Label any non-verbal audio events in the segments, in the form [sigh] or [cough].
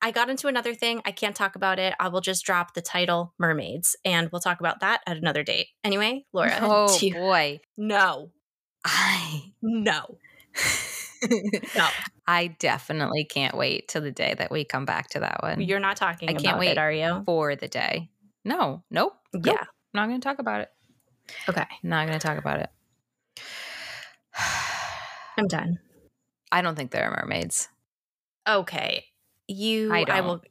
I- got into another thing. I can't talk about it. I will just drop the title Mermaids and we'll talk about that at another date. Anyway, Laura. [laughs] Oh you- boy. no, I no, no. [laughs] I definitely can't wait till the day that we come back to that one. You're not talking I can't about wait. it, are you? for the day. No, nope. nope. Yeah. Not going to talk about it. Okay. Not going to talk about it. [sighs] I'm done. I don't think there are mermaids. Okay. You, I I, will.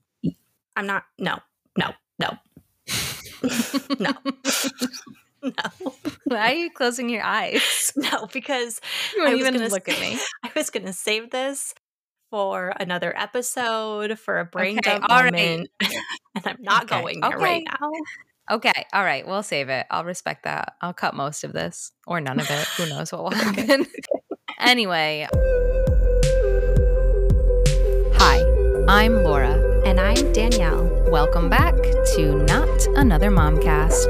I'm not. No, no, no, [laughs] no, no, [laughs] Why are you closing your eyes? [laughs] no, because You I won't was even gonna look at me. I was going to save this for another episode for a brain Okay, dump all right. moment, and I'm not Okay, going there right now. Okay. All right. We'll save it. I'll respect that. I'll cut most of this or none of it. Who knows what will happen. anyway. I'm Laura. And I'm Danielle. Welcome back to Not Another Momcast.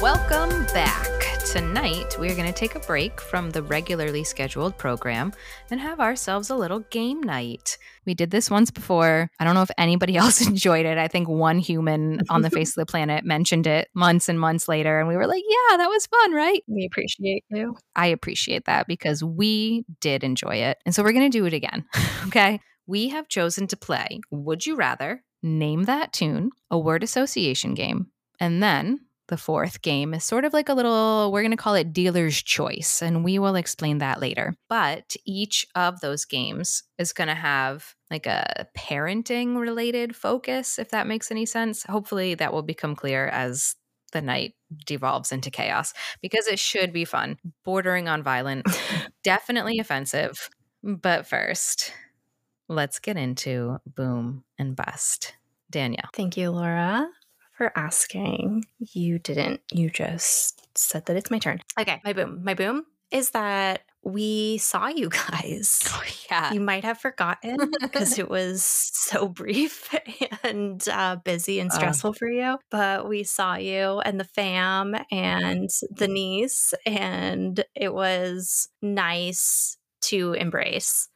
Welcome back. Tonight, we're going to take a break from the regularly scheduled program and have ourselves a little game night. We did this once before. I don't know if anybody [laughs] else enjoyed it. I think one human on the face of the [laughs] planet mentioned it months and months later, and we were like, yeah, that was fun, right? We appreciate you. I appreciate that because we did enjoy it. And so we're going to do it again. [laughs] okay. We have chosen to play Would You Rather, Name That Tune, a word association game. And then the fourth game is sort of like a little, we're going to call it dealer's choice. And we will explain that later. But each of those games is going to have like a parenting related focus, if that makes any sense. Hopefully that will become clear as the night devolves into chaos because it should be fun, bordering on violent, [laughs] definitely offensive. But first, let's get into boom and bust. Danielle. Thank you, Laura, for asking. You didn't. You just said that it's my turn. Okay, my boom. My boom is that we saw you [laughs] guys. yeah. You might have forgotten because it [laughs] was so brief [laughs] and uh, busy and Uh. stressful for you. But we saw you and the fam and the niece, and it was nice to embrace.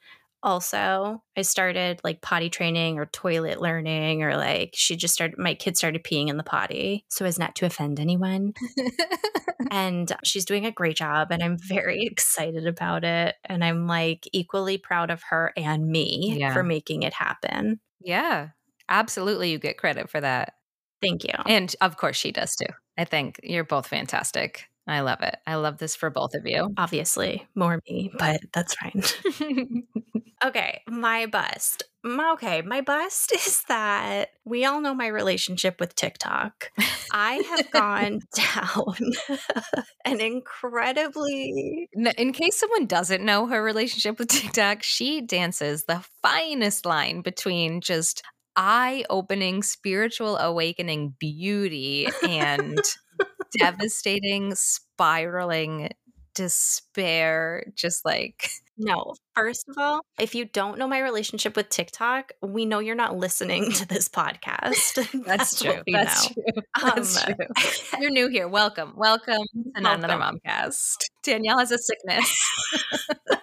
Also, I started like potty training or toilet learning, or like she just started, my kid started peeing in the potty so as not to offend anyone [laughs] and she's doing a great job and i'm very [laughs] excited about it and i'm like equally proud of her and me Yeah. for making it happen yeah. Absolutely. You get credit for that. thank you And of course, she does too. I think you're both fantastic. I love it. I love this for both of you. obviously more me but that's fine [laughs] okay my bust My- okay my bust [laughs] is that we all know my relationship with tiktok i have gone [laughs] down an incredibly In case someone doesn't know her relationship with TikTok, she dances the finest line between just eye opening, spiritual awakening beauty and devastating, spiraling despair. Just like, No, first of all, if you don't know my relationship with TikTok, we know you're not listening to this podcast. [laughs] that's, true. what we That's know. true. [laughs] That's Um, true. You're new here. Welcome. Welcome to Not Another Welcome. Momcast. Danielle has a sickness.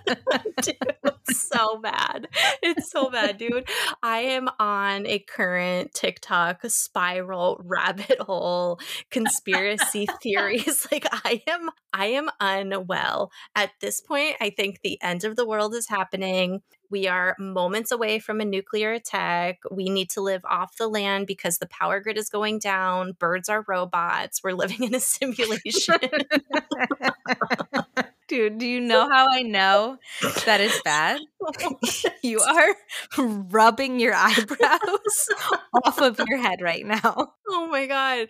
[laughs] so bad. It's so bad, dude. I am on a current TikTok spiral rabbit hole conspiracy [laughs] theories. Like I am I am unwell. At this point, I think the end of the world is happening. We are moments away from a nuclear attack. We need to live off the land because the power grid is going down. Birds are robots. We're living in a simulation. [laughs] [laughs] Dude, do you know how I know that it's bad? [laughs] [laughs] You are rubbing your eyebrows [laughs] off of your head right now. Oh my god.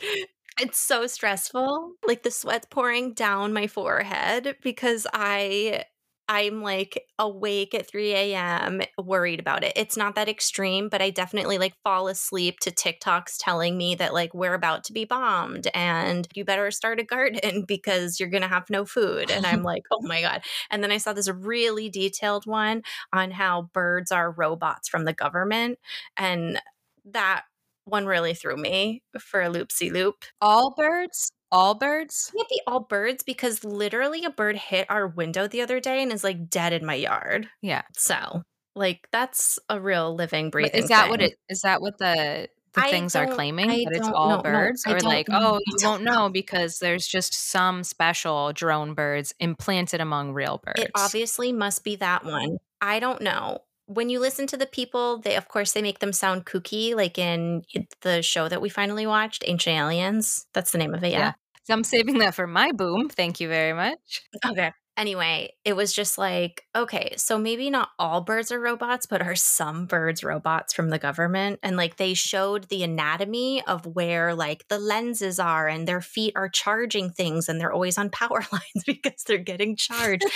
It's so stressful. Like the sweat's pouring down my forehead because I I'm like awake at 3 a.m. worried about it. It's not that extreme, but I definitely like fall asleep to TikToks telling me that like we're about to be bombed and you better start a garden [laughs] because you're going to have no food. And I'm like, oh my God. And then I saw this really detailed one on how birds are robots from the government. And that one really threw me for a loopsy loop. All birds? All birds? Can't be all birds because literally a bird hit our window the other day and is like dead in my yard. Yeah. So, like, that's a real living, breathing. Is that thing. what it is? That what the the I things are claiming I that it's all know. Birds, I or like, oh, know. oh, you won't know because there's just some special drone birds implanted among real birds. It obviously must be that one. I don't know. When you listen to the people, they of course they make them sound kooky, like in the show that we finally watched, Ancient Aliens. That's the name of it, yeah. Yeah. So I'm saving that for my boom. Thank you very much. Okay. Anyway, it was just like, okay, so maybe not all birds are robots, but are some birds robots from the government? And like they showed the anatomy of where like the lenses are and their feet are charging things and they're always on power [laughs] lines because they're getting charged. [laughs]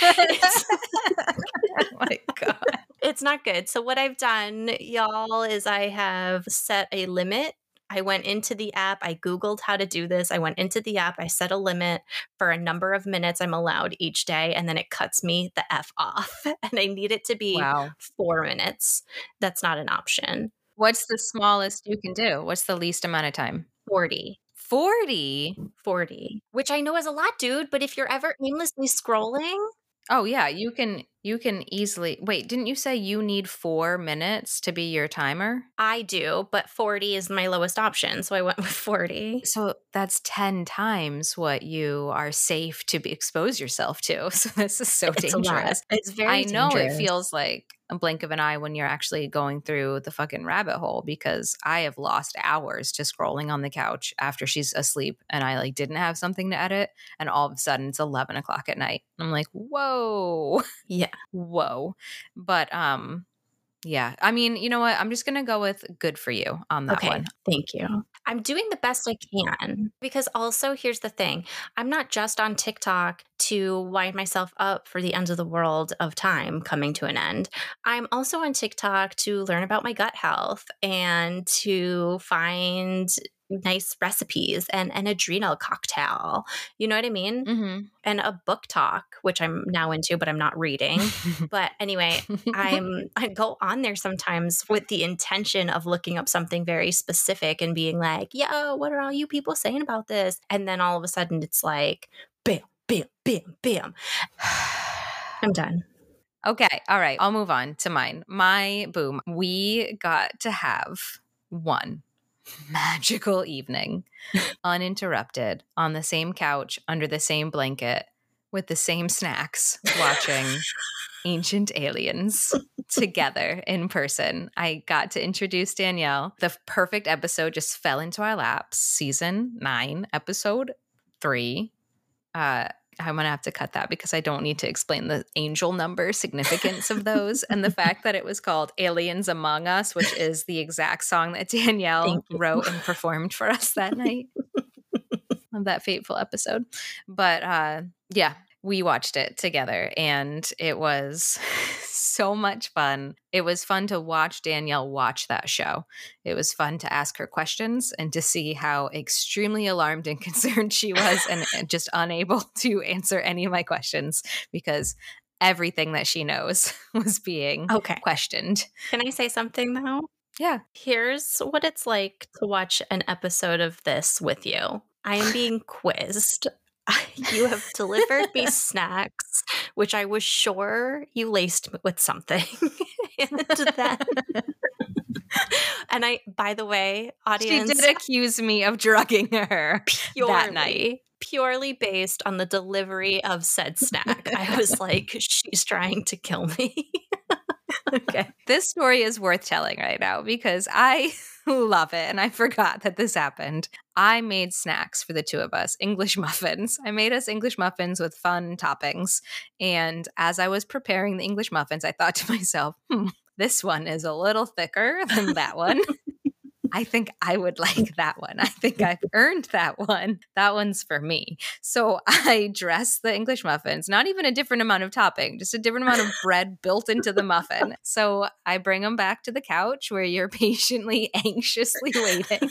Oh my god. [laughs] it's not good. So what I've done, y'all, is I have set a limit. I went into the app, I Googled how to do this. I went into the app, I set a limit for a number of minutes I'm allowed each day, and then it cuts me the F off. [laughs] And I need it to be Wow. four minutes. That's not an option. What's the smallest you can do? What's the least amount of time? 40. 40. 40. Which I know is a lot, dude, but if you're ever aimlessly scrolling, Oh yeah, you can you can easily Wait, didn't you say you need 4 minutes to be your timer? I do, but 40 is my lowest option. So I went [laughs] with 40. So that's 10 times what you are safe to be expose yourself to. [laughs] So this is so It's dangerous. It's very I know dangerous. it feels like a blink of an eye when you're actually going through the fucking rabbit hole because I have lost hours to scrolling on the couch after she's asleep and I like didn't have something to edit and all of a sudden it's 11 o'clock at night. I'm like, whoa, Yeah. [laughs] whoa. But um, yeah, I mean, you know what? I'm just gonna go with good for you on that okay, one. thank you. I'm doing the best I can because also here's the thing I'm not just on TikTok to wind myself up for the end of the world of time coming to an end. I'm also on TikTok to learn about my gut health and to find nice recipes and an adrenal cocktail. You know what I mean? Mm-hmm. And a BookTok, which I'm now into, but I'm not reading. [laughs] but anyway, I'm I go on there sometimes with the intention of looking up something very specific and being like, "Yo, what are all you people saying about this?" And then all of a sudden it's like, bam, bam, bam, bam. I'm done. Okay. All right. I'll move on to mine. My boom. We got to have one magical evening [laughs] uninterrupted on the same couch under the same blanket with the same snacks watching [laughs] Ancient Aliens together in person. I got to introduce Danielle. The perfect episode just fell into our laps. Season nine, episode three. Uh, I'm gonna have to cut that because I don't need to explain the angel number significance of those and the fact that it was called Aliens Among Us, which is the exact song that Danielle wrote and performed for us that night of that fateful episode. But uh yeah, we watched it together and it was [laughs] so much fun. It was fun to watch Danielle watch that show. It was fun to ask her questions and to see how extremely alarmed and [laughs] concerned she was and, [laughs] just unable to answer any of my questions because everything that she knows was being Okay. questioned. Can I say something though? Yeah. Here's what it's like to watch an episode of this with you. I am being quizzed. You have delivered me snacks, which I was sure you laced with something. [laughs] and then, [laughs] and I, by the way, audience, She did accuse me of drugging her that night. purely, purely based on the delivery of said snack. I [laughs] was like, she's trying to kill me. okay. This story is worth telling right now because I love it and I forgot that this happened. I made snacks for the two of us, English [laughs] muffins. I made us English muffins with fun toppings. And as I was preparing the English muffins, I thought to [laughs] myself, hmm, this one is a little thicker than that one. [laughs] I think I would [laughs] like that one. I think I've earned that one. That one's for me. So [laughs] I dress the English muffins, not even a different amount of topping, just a different amount of bread built into the muffin. [laughs] So I bring them back to the couch where you're patiently, anxiously waiting.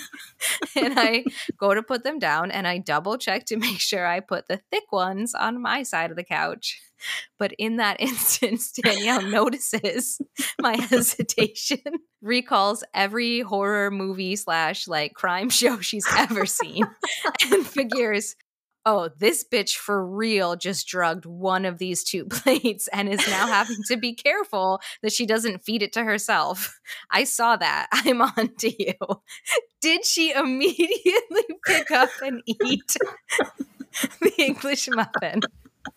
and I go to put them down and I double check to make sure I put the thick ones on my side of the couch. But in that [laughs] instance, Danielle notices my hesitation, recalls every horror movie slash like crime show she's ever seen, and figures, oh, this bitch for real just drugged one of these two [laughs] plates and is now having to be careful that she doesn't feed it to herself. I saw that. I'm on to you. Did she immediately pick up and eat [laughs] the English muffin?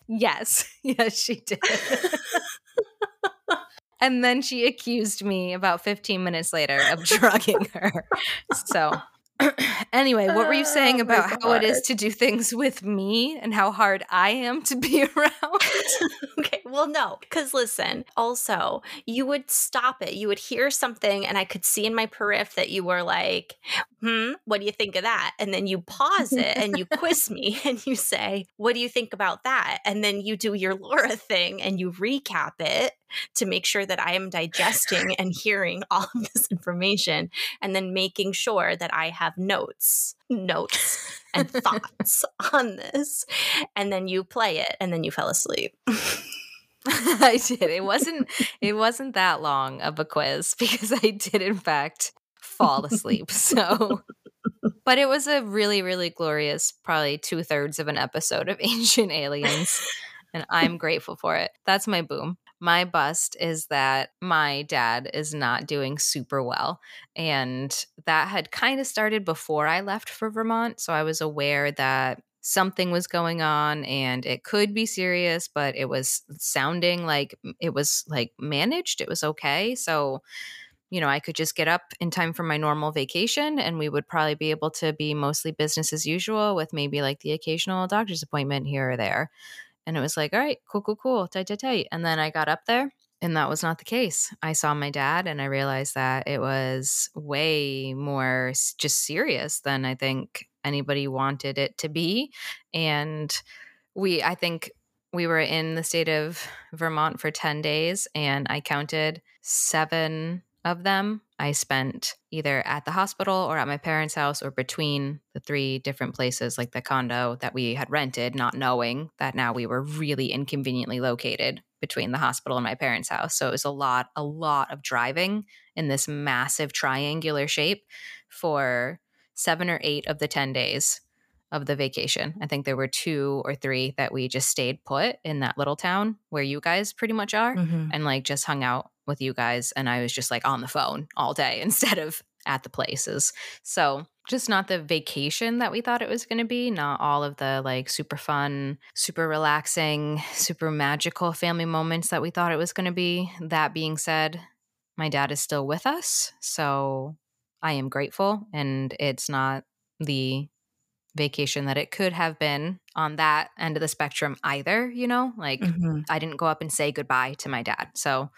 Yes. [laughs] Yes, she did. [laughs] and then she accused me about 15 minutes later of drugging her. So [clears throat] anyway, what were you saying Oh, about how it is to do things with me and how hard I am to be [laughs] around? [laughs] okay, well, no, because listen, also, you would stop it. You would hear something, and I could see in my periph that you were like, hmm, what do you think of that? And then you pause it and you [laughs] quiz me and you say, what do you think about that? And then you do your Laura thing and you recap it to make sure that I am digesting and hearing all of this information and then making sure that I have notes, notes and thoughts [laughs] on this. And then you play it and then you fell asleep. [laughs] I did. It wasn't it wasn't that long of a quiz because I did in fact fall asleep. So [laughs] but it was a really, really glorious, probably two thirds of an episode of Ancient Aliens. And I'm grateful for it. That's my boom. My bust is that my dad is not doing super well. And that had kind of started before I left for Vermont. So I was aware that something was going on and it could be serious, but it was sounding like it was like managed. It was okay. So you know, I could just get up in time for my normal vacation and we would probably be able to be mostly business as usual with maybe like the occasional doctor's appointment here or there. And it was like, all right, cool, cool, cool, tight, tight, tight. And then I got up there and that was not the case. I saw my dad and I realized that it was way more just serious than I think anybody wanted it to be. And we, I think we were in the state of Vermont for 10 days and I counted seven of them I spent either at the hospital or at my parents' house or between the three different places, like the condo that we had rented, not knowing that now we were really inconveniently located between the hospital and my parents' house. So it was a lot, a lot of driving in this massive triangular shape for seven or eight of the 10 days of the vacation. I think there were two or three that we just stayed put in that little town where you guys pretty much are Mm-hmm. and like just hung out with you guys and I was just like on the phone all day [laughs] instead of at the places. So, just not the vacation that we thought it was going to be, not all of the like super fun, super relaxing, super magical family moments that we thought it was going to be. That being said, my dad is still with us, so I am grateful and it's not the vacation that it could have been on that end of the spectrum either, you know? Like Mm-hmm. I didn't go up and say goodbye to my dad. So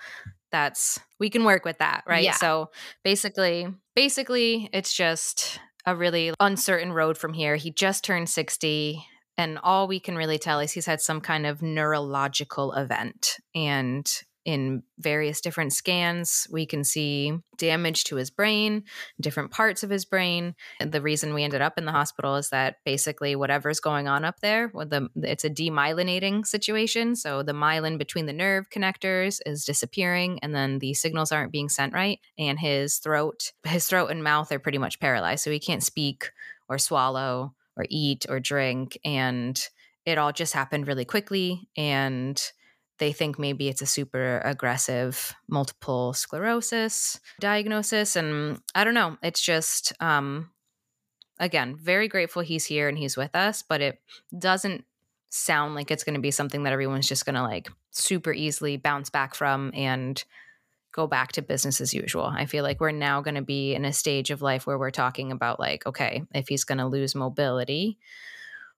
that's we can work with that, right? Yeah. So basically, basically it's just a really uncertain road from here. He just turned 60 and all we can really tell is he's had some kind of neurological event and in various different scans we can see damage to his brain different parts of his brain and the reason we ended up in the hospital is that basically whatever's going on up there with the it's a demyelinating situation so the myelin between the nerve connectors is disappearing and then the signals aren't being sent right and his throat his throat and mouth are pretty much paralyzed so he can't speak or swallow or eat or drink and it all just happened really quickly and they think maybe it's a super aggressive multiple sclerosis diagnosis and i don't know it's just um again very grateful he's here and he's with us but it doesn't sound like it's going to be something that everyone's just going to like super easily bounce back from and go back to business as usual. I feel like we're now going to be in a stage of life where we're talking about like okay, if he's going to lose mobility,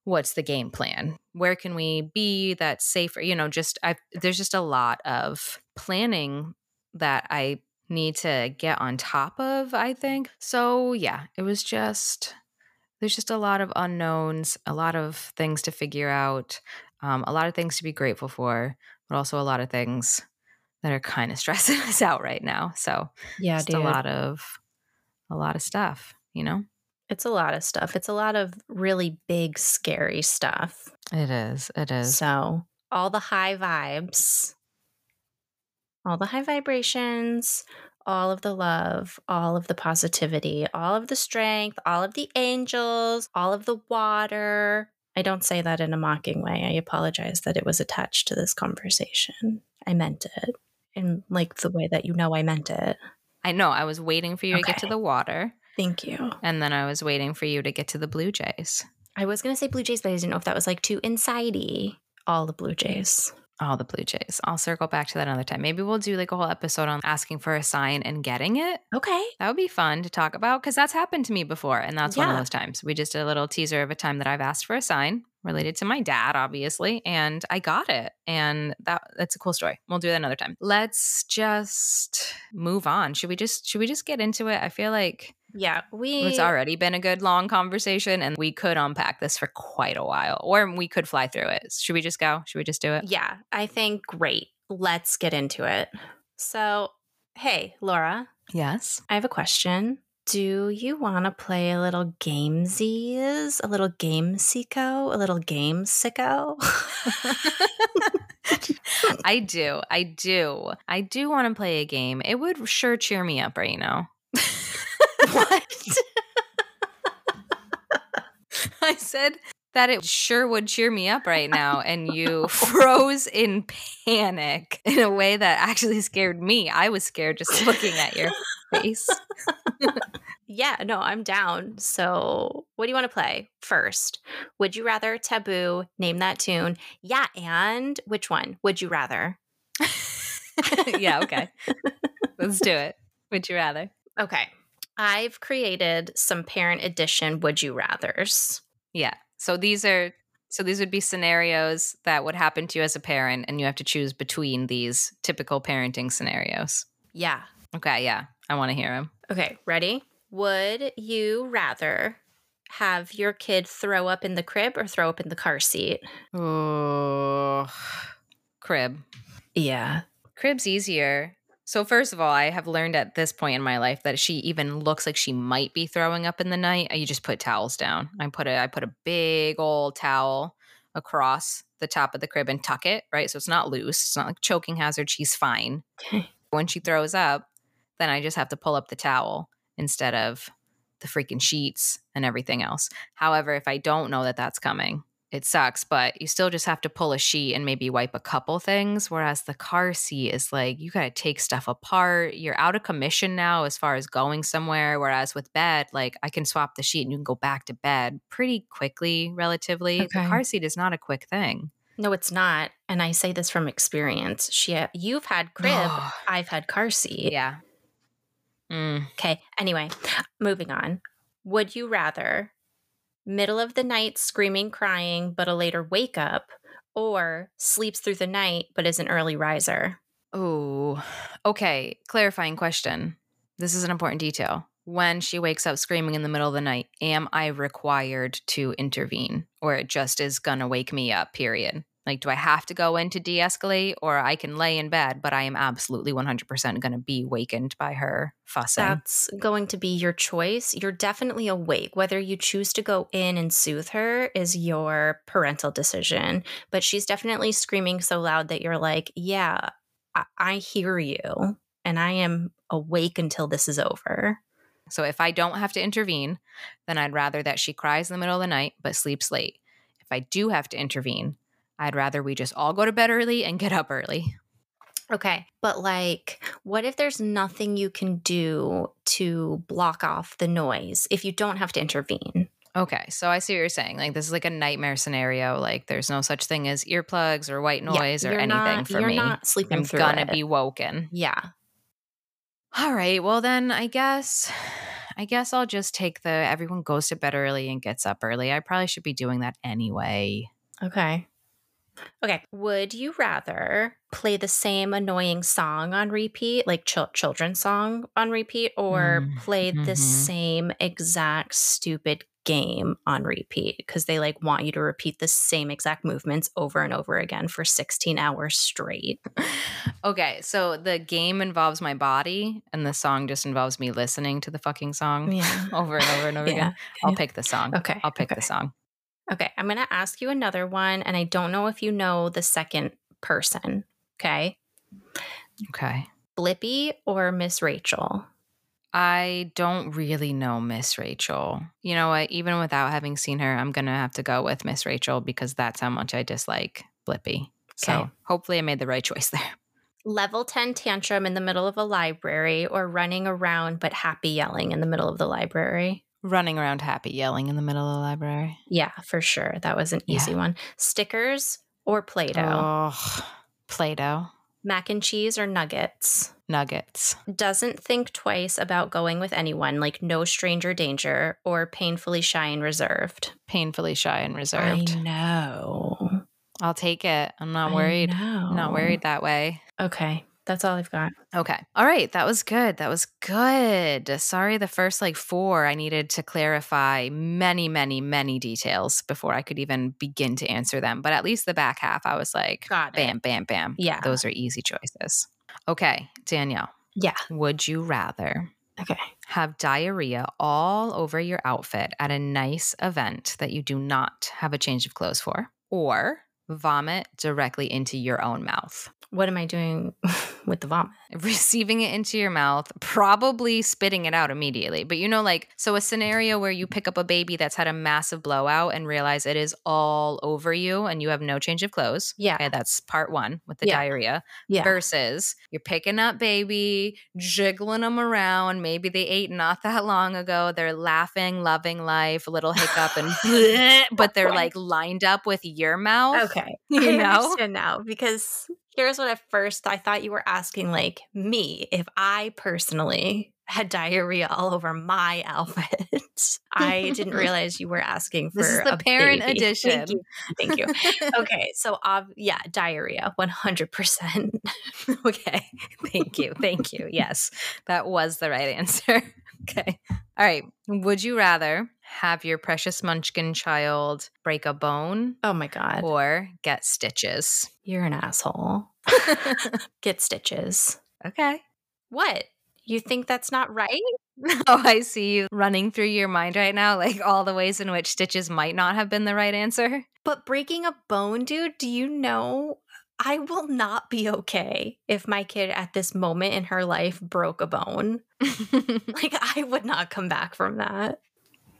what's the game plan? Where can we be that's safer? You know, just I there's just a lot of planning that I need to get on top of, I think. So, yeah, it was just, there's just a lot of unknowns, a lot of things to figure out, um, a lot of things to be grateful for, but also a lot of things that are kind of [laughs] stressing us out right now. So, Yeah, just a lot of, a lot of stuff, you know? It's a lot of stuff. It's a lot of really big, scary stuff. It is. It is. So, all the high vibes, all the high vibrations, all of the love, all of the positivity, all of the strength, all of the angels, all of the water. I don't say that in a mocking way. I apologize that it was attached to this conversation. I meant it in like the way that you know I meant it. I know. I was waiting for you to get to the water, Thank you. and then I was waiting for you to get to the Blue Jays. I was going to say Blue Jays, but I didn't know if that was like too insidey. All the Blue Jays. All the Blue Jays. I'll circle back to that another time. Maybe we'll do like a whole episode on asking for a sign and getting it. Okay. That would be fun to talk about because that's happened to me before. And that's one of those times. We just did a little teaser of a time that I've asked for a sign related to my dad, obviously, and I got it. And that that's a cool story. We'll do that another time. Let's just move on. Should we just should we just get into it? I feel like Yeah, we. it's already been a good long conversation and we could unpack this for quite a while. Or we could fly through it. Should we just go? Should we just do it? Yeah, I think great. Let's get into it. So, hey, Laura, Yes. I have a question. Do you want to play a little gamesies? A little game sicko? A little game sicko? [laughs] I do. I do. I do want to play a game. It would sure cheer me up right now. [laughs] I said that it sure would cheer me up right now, and you [laughs] froze in panic in a way that actually scared me. I was scared just looking at your face. [laughs] Yeah, no, I'm down. So, what do you want to play first? Would you rather taboo? Name that tune. Yeah, and which one? Would you rather? yeah, okay. Let's do it. Would you rather? Okay. I've created some parent edition would you rathers. Yeah. So these are so these would be scenarios that would happen to you as a parent and you have to choose between these typical parenting scenarios. Yeah. Okay, yeah. I want to hear them. Okay, ready? Would you rather have your kid throw up in the crib or throw up in the car seat? Oh, crib. Yeah. Crib's easier. So first of all, I have learned at this point in my life that she even looks like she might be throwing up in the night. You just put towels down. I put a I put a big old towel across the top of the crib and tuck it, right? So it's not loose. It's not like choking hazard. She's fine. Okay. When she throws up, then I just have to pull up the towel instead of the freaking sheets and everything else. However, if I don't know that that's coming, it sucks, but you still just have to pull a sheet and maybe wipe a couple things. Whereas the car seat is like, you got to take stuff apart. You're out of commission now as far as going somewhere. Whereas with bed, like I can swap the sheet and you can go back to bed pretty quickly, relatively. Okay. The car seat is not a quick thing. No, it's not. And I say this from experience. She you've had crib, [sighs] I've had car seat. yeah. Mm. Okay. Anyway, moving on. Would you rather middle of the night screaming, crying, but a later wake up, or sleeps through the night but is an early riser? Oh, okay. Clarifying question. This is an important detail. When she wakes up screaming in the middle of the night, am I required to intervene or it just is going to wake me up, period? Like, do I have to go in to de escalate or I can lay in bed, but I am absolutely 100% going to be wakened by her fussing? That's going to be your choice. You're definitely awake. Whether you choose to go in and soothe her is your parental decision. But she's definitely screaming so loud that you're like, yeah, I, I hear you. And I am awake until this is over. So if I don't have to intervene, then I'd rather that she cries in the middle of the night but sleeps late. If I do have to intervene, I'd rather we just all go to bed early and get up early. Okay. But like, what if there's nothing you can do to block off the noise if you don't have to intervene? Okay, so I see what you're saying. Like this is like a nightmare scenario. Like there's no such thing as earplugs or white Yeah, noise or anything not, for you're me. not sleeping I'm gonna it. be woken. yeah. All right, well then I guess I guess I'll just take the everyone goes to bed early and gets up early. I probably should be doing that anyway. Okay. Okay. Would you rather play the same annoying song on repeat, like chil- children's song on repeat, or Mm, play the mhm. same exact stupid game on repeat because they like want you to repeat the same exact movements over and over again for 16 hours straight? [laughs] Okay, so the game involves my body, and the song just involves me listening to the fucking song Yeah. [laughs] over and over and over [laughs] Yeah. again. I'll Yeah. pick the song. Okay. I'll pick okay. the song. Okay. I'm going to ask you another one, and I don't know if you know the second person. Okay. Okay. Blippi or Miss Rachel? I don't really know Miss Rachel. You know what? Even without having seen her, I'm going to have to go with Miss Rachel because that's how much I dislike Blippi. So hopefully I made the right choice there. [laughs] Level 10 tantrum in the middle of a library or running around but happy yelling in the middle of the library? Running around happy, yelling in the middle of the library. Yeah, for sure. That was an easy one. Stickers or Play Doh? Oh, Play Doh. Mac and cheese or nuggets? Nuggets. Doesn't think twice about going with anyone, like no stranger danger or painfully shy and reserved. Painfully shy and reserved. I know. I'll take it. I'm not worried. I'm not worried that way. Okay, that's all I've got. Okay. All right. That was good. That was good. Sorry, the first like four, I needed to clarify many, many, many details before I could even begin to answer them. But at least the back half, I was like, Got it. bam, bam, bam. Yeah. Those are easy choices. Okay. Danielle, Yeah. would you rather Okay. have diarrhea all over your outfit at a nice event that you do not have a change of clothes for, or vomit directly into your own mouth? What am I doing [laughs] with the vomit? receiving it into your mouth, probably spitting it out immediately. But you know, like, so a scenario where you pick up a baby that's had a massive blowout and realize it is all over you and you have no change of clothes. Yeah. Okay, that's part one with the Yeah. diarrhea. Yeah. Versus you're picking up baby, jiggling them around. Maybe they ate not that long ago. They're laughing, loving life, a little hiccup, and [laughs] bleh, but they're like lined up with your mouth. Okay. [laughs] You I know? understand now because here's what at first I thought you were asking like me if I personally had diarrhea all over my [laughs] outfit. I didn't [laughs] realize you were asking for This is the a parent baby. edition. Thank you. Thank you. [laughs] okay, so uh, yeah, diarrhea, one hundred percent. Okay. Thank you. Thank you. Yes, that was the right answer. Okay. All right. Would you rather have your precious munchkin child break a bone Oh my god, or get stitches? you're an asshole. [laughs] Get stitches. okay. What? You think that's not right? [laughs] Oh, I see you running through your mind right now, like all the ways in which stitches might not have been the right answer. But breaking a bone, dude, do you know I will not be okay if my kid at this moment in her life broke a bone. [laughs] Like, I would not come back from that.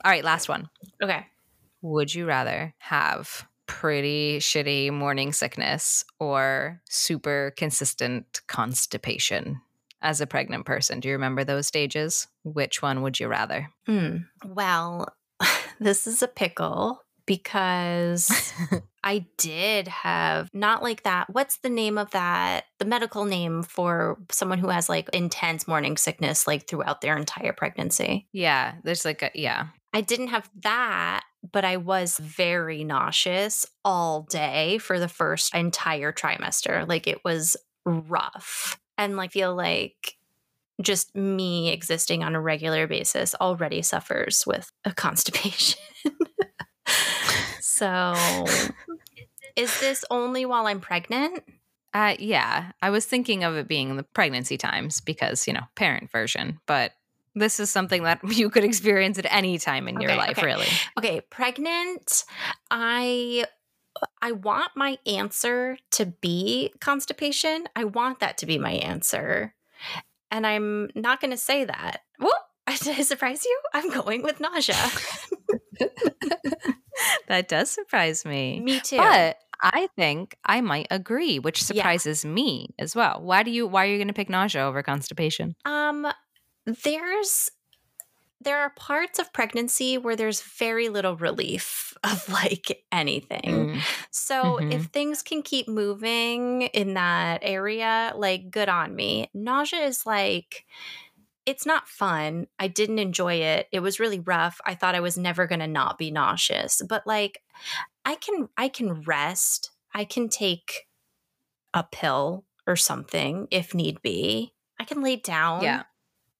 All right. Last one. Okay. Would you rather have pretty shitty morning sickness or super consistent constipation as a pregnant person? Do you remember those stages? Which one would you rather? Hmm. Well, [laughs] this is a pickle because [laughs] I did have not like that. What's the name of that? The medical name for someone who has like intense morning sickness, like throughout their entire pregnancy. yeah, there's like a, yeah. I didn't have that, but I was very nauseous all day for the first entire trimester. Like it was rough. And like feel like just me existing on a regular basis already suffers with a constipation. [laughs] so is this only while I'm pregnant? Uh, yeah, I was thinking of it being the pregnancy times because, you know, parent version, but this is something that [laughs] you could experience at any time in your life, okay. really. Okay, pregnant. I I want my answer to be constipation. I want that to be my answer. And I'm not going to say that. Whoop! [laughs] Did I surprise you? I'm going with nausea. [laughs] that does surprise me. Me too. But I think I might agree, which Yeah. surprises me as well. Why do you why are you going to pick nausea over constipation? um there's there are parts of pregnancy where there's very little relief [laughs] of like anything. Mm. So Mhm. if things can keep moving in that area, like good on me. Nausea is like it's not fun. I didn't enjoy it. It was really rough. I thought I was never going to not be nauseous. But like I can I can rest I can take a pill or something if need be. I can lay down. Yeah.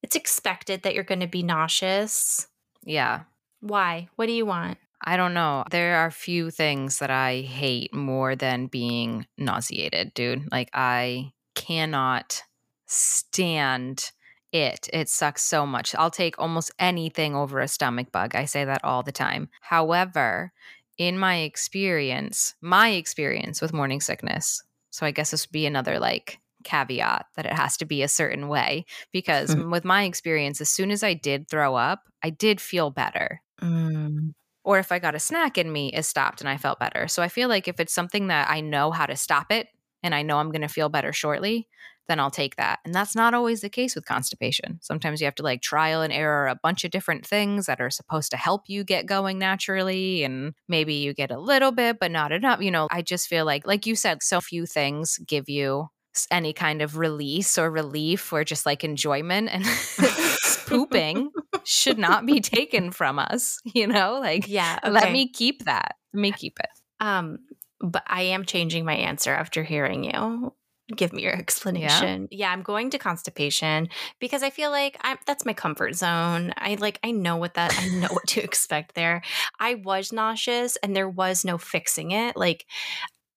It's expected that you're going to be nauseous. Yeah. Why? What do you want? I don't know. There are few things that I hate more than being nauseated, dude. Like, I cannot stand it. It sucks so much. I'll take almost anything over a stomach bug. I say that all the time. However, in my experience, my experience with morning sickness, so I guess this would be another like caveat that it has to be a certain way because Mhm. with my experience, as soon as I did throw up, I did feel better. Mm. Or if I got a snack in me, it stopped and I felt better. So I feel like if it's something that I know how to stop it and I know I'm going to feel better shortly, then I'll take that. And that's not always the case with constipation. Sometimes you have to like trial and error a bunch of different things that are supposed to help you get going naturally. And maybe you get a little bit, but not enough. You know, I just feel like, like you said, so few things give you any kind of release or relief or just like enjoyment. And [laughs] [laughs] pooping should not be taken from us, you know? Like, Yeah. let me keep that. Let me keep it. Um, but I am changing my answer after hearing you. Give me your explanation. Yeah, I'm going to constipation because I feel like I'm that's my comfort zone. I like I know what that I know what to [laughs] expect there. I was nauseous and there was no fixing it. Like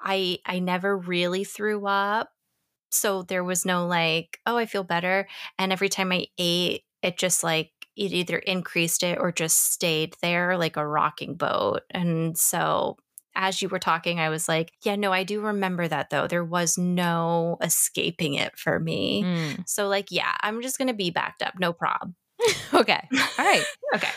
I I never really threw up. So there was no like, oh, I feel better. And every time I ate, it just like it either increased it or just stayed there like a rocking boat. And so as you were talking, I was like, yeah, no, I do remember that though. There was no escaping it for me. Mm. So, like, yeah, I'm just going to be backed up. No prob. [laughs] Okay. All right. Okay.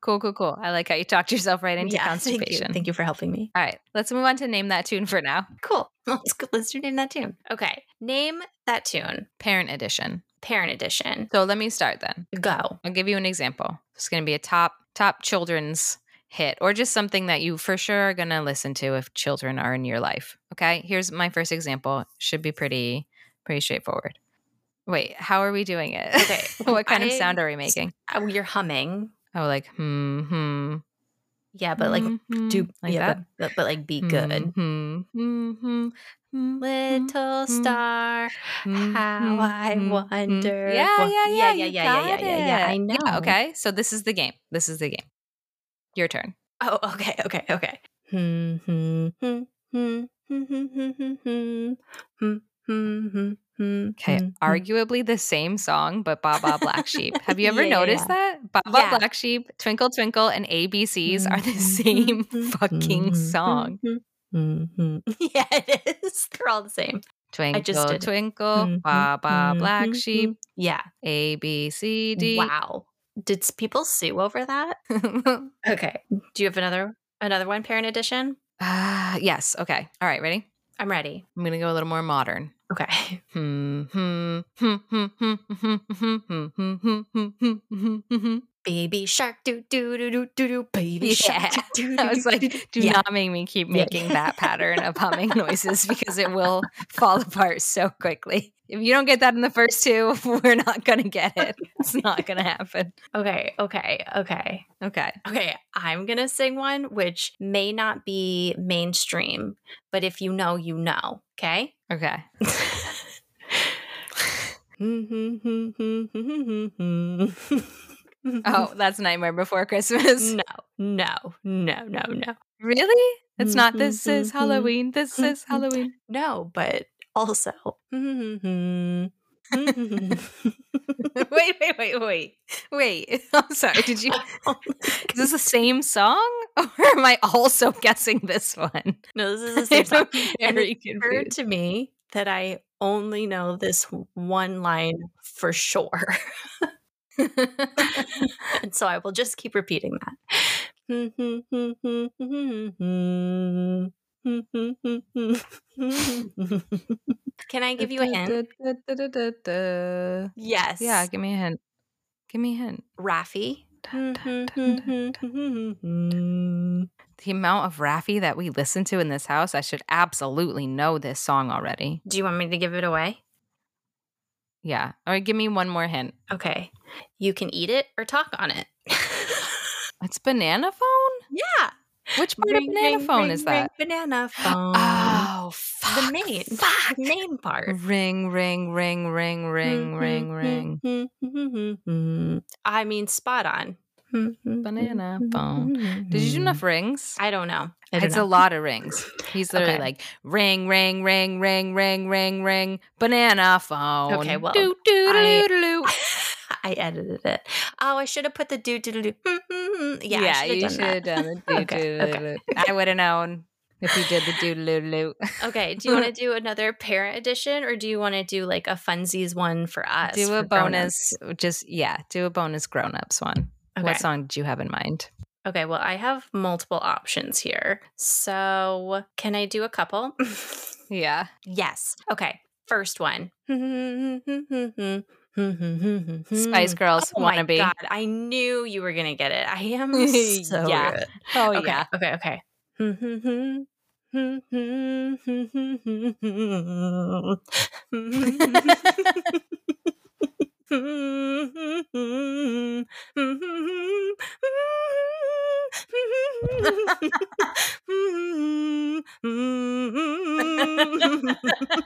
Cool, cool, cool. I like how you talked yourself right into yeah, constipation. [laughs] Thank you. Thank you for helping me. All right. Let's move on to name that tune for now. Cool. [laughs] Let's, go- let's do name that tune. Okay. Name that tune. Parent edition. Parent edition. So let me start then. Go. I'll give you an example. It's going to be a top top children's hit or just something that you for sure are going to listen to if children are in your life. Okay? Here's my first example. Should be pretty pretty straightforward. Wait, how are we doing it? Okay. [laughs] what kind of sound are we making? Oh, you're humming. Oh, like hmm hmm. Yeah, but like, mhm, do like yeah, that. But, but, but like be good. Mhm, mhm, mhm, Little mhm, star, how I mhm, mhm. wonder. Yeah, yeah, yeah, yeah, yeah, yeah, yeah, yeah, yeah. I know. Yeah, okay, so this is the game. This is the game. Your turn. Oh, okay, okay, okay. Hmm, hmm, hmm, hmm, hmm, hmm, hmm, hmm, hmm, hmm, hmm, hmm, hmm, Okay, hmm, arguably the same song, but Baba Black Sheep. Have you [laughs] ever Yeah, noticed yeah. that? Baba Yeah. Black Sheep, Twinkle Twinkle, and ABCs are the hmm, same hmm, hmm, [laughs] fucking song. hmm, hmm, hmm. [laughs] Yeah, it is. They're all the same. Twinkle just did. Twinkle, Baba hmm, Black Sheep. Yeah. A B C D. Wow. Did people sue over that? Okay. Do you have another another one, parent edition? Ah, [sighs] yes. Okay. All right. Ready? I'm ready. I'm gonna go a little more modern. Okay. Baby shark, do do do do do do. Baby yeah. shark. Do, do, [laughs] I was like, do, do yeah. not make me keep making yeah. that pattern of humming [laughs] noises because it will fall apart so quickly. If you don't get that in the first two, [laughs] we're not gonna get it. It's not gonna happen. okay, okay, okay, okay, okay. I'm gonna sing one which may not be mainstream, but if you know, you know. Okay. Okay. Mm-hmm, hmm. hmm, hmm, hmm [laughs] Oh, that's Nightmare Before Christmas. no, no, no, no, no. Really? It's not Mhm, this is mhm, Halloween. This is mhm. Halloween. No, but also. [laughs] [laughs] wait, wait, wait, wait. Wait. I'm sorry. Did you Is this the same song? Or am I also guessing this one? no, this is the same song. And it occurred to me that I only know this one line for sure. And [laughs] so I will just keep repeating that. Can I give you a hint? Yes. Yeah, give me a hint. Give me a hint. Raffi. The amount of Raffi that we listen to in this house, I should absolutely know this song already. Do you want me to give it away? Yeah. Or give me one more hint. Okay. You can eat it or talk on it. [laughs] It's Banana Phone? yeah. Which part of Banana ring, Phone ring, is ring, that? Banana phone. Oh, fuck. the main, Fuck. the main part. Ring, ring, ring, ring, ring, mm-hmm, ring, ring. ring. I mean, spot on. Banana phone. Did you do enough rings? I don't know. I don't It's know. a lot of rings. He's literally Okay. like ring, ring, ring, ring, ring, ring, ring, banana phone. Okay, well, I- doo, doo, doo. I edited it. Oh, I should have put the do do do do. Yeah, yeah, I you should have done the doo, [laughs] Okay, doo, okay. I would have known if you did the doo doo doo. Okay, do you want to [laughs] do another parent edition, or do you want to do like a funsies one for us? Do a grown-ups? bonus, uh, just yeah, do a bonus grown ups one. Okay. What song did you have in mind? Okay, well, I have multiple options here. So, can I do a couple? [laughs] Yeah. yes. Okay, first one. Mm-hmm, Spice mm-hmm. Girls Oh my wannabe. god, I knew you were gonna get it. I am [laughs] so Yeah. good. Oh okay, yeah. okay, okay. [laughs] [laughs]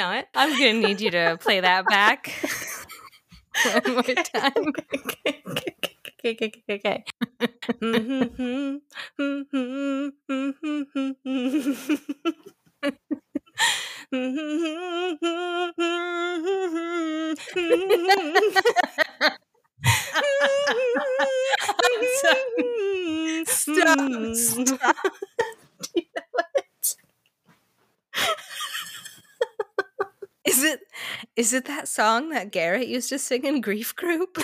Do you know it? I'm gonna need you to play that back [laughs] one more time. [laughs] okay, okay, okay, okay, [laughs] okay. Stop, stop. Do you know it? Is it is it that song that Garrett used to sing in Grief Group?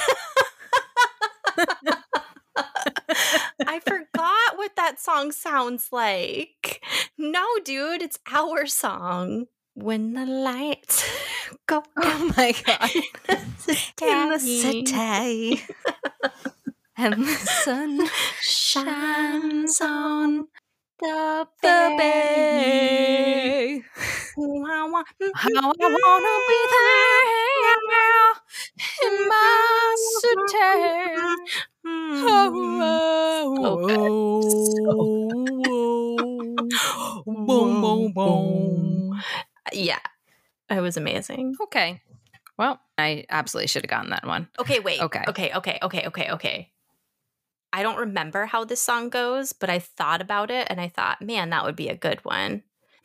I forgot what that song sounds like. No, dude, it's our song. When the lights go [laughs] Oh my god. [laughs] In the city. [laughs] and the sun shines on the the bay. bay. Mm, How I How I wanna be mm, there in my city. Oh, oh, boom, boom, boom. Yeah, it was amazing. Okay. Well, I absolutely should have gotten that one. Okay, wait. Okay. Okay, okay, okay, okay, okay. I don't remember how this song goes, but I thought about it and I thought, man, that would be a good one. [laughs]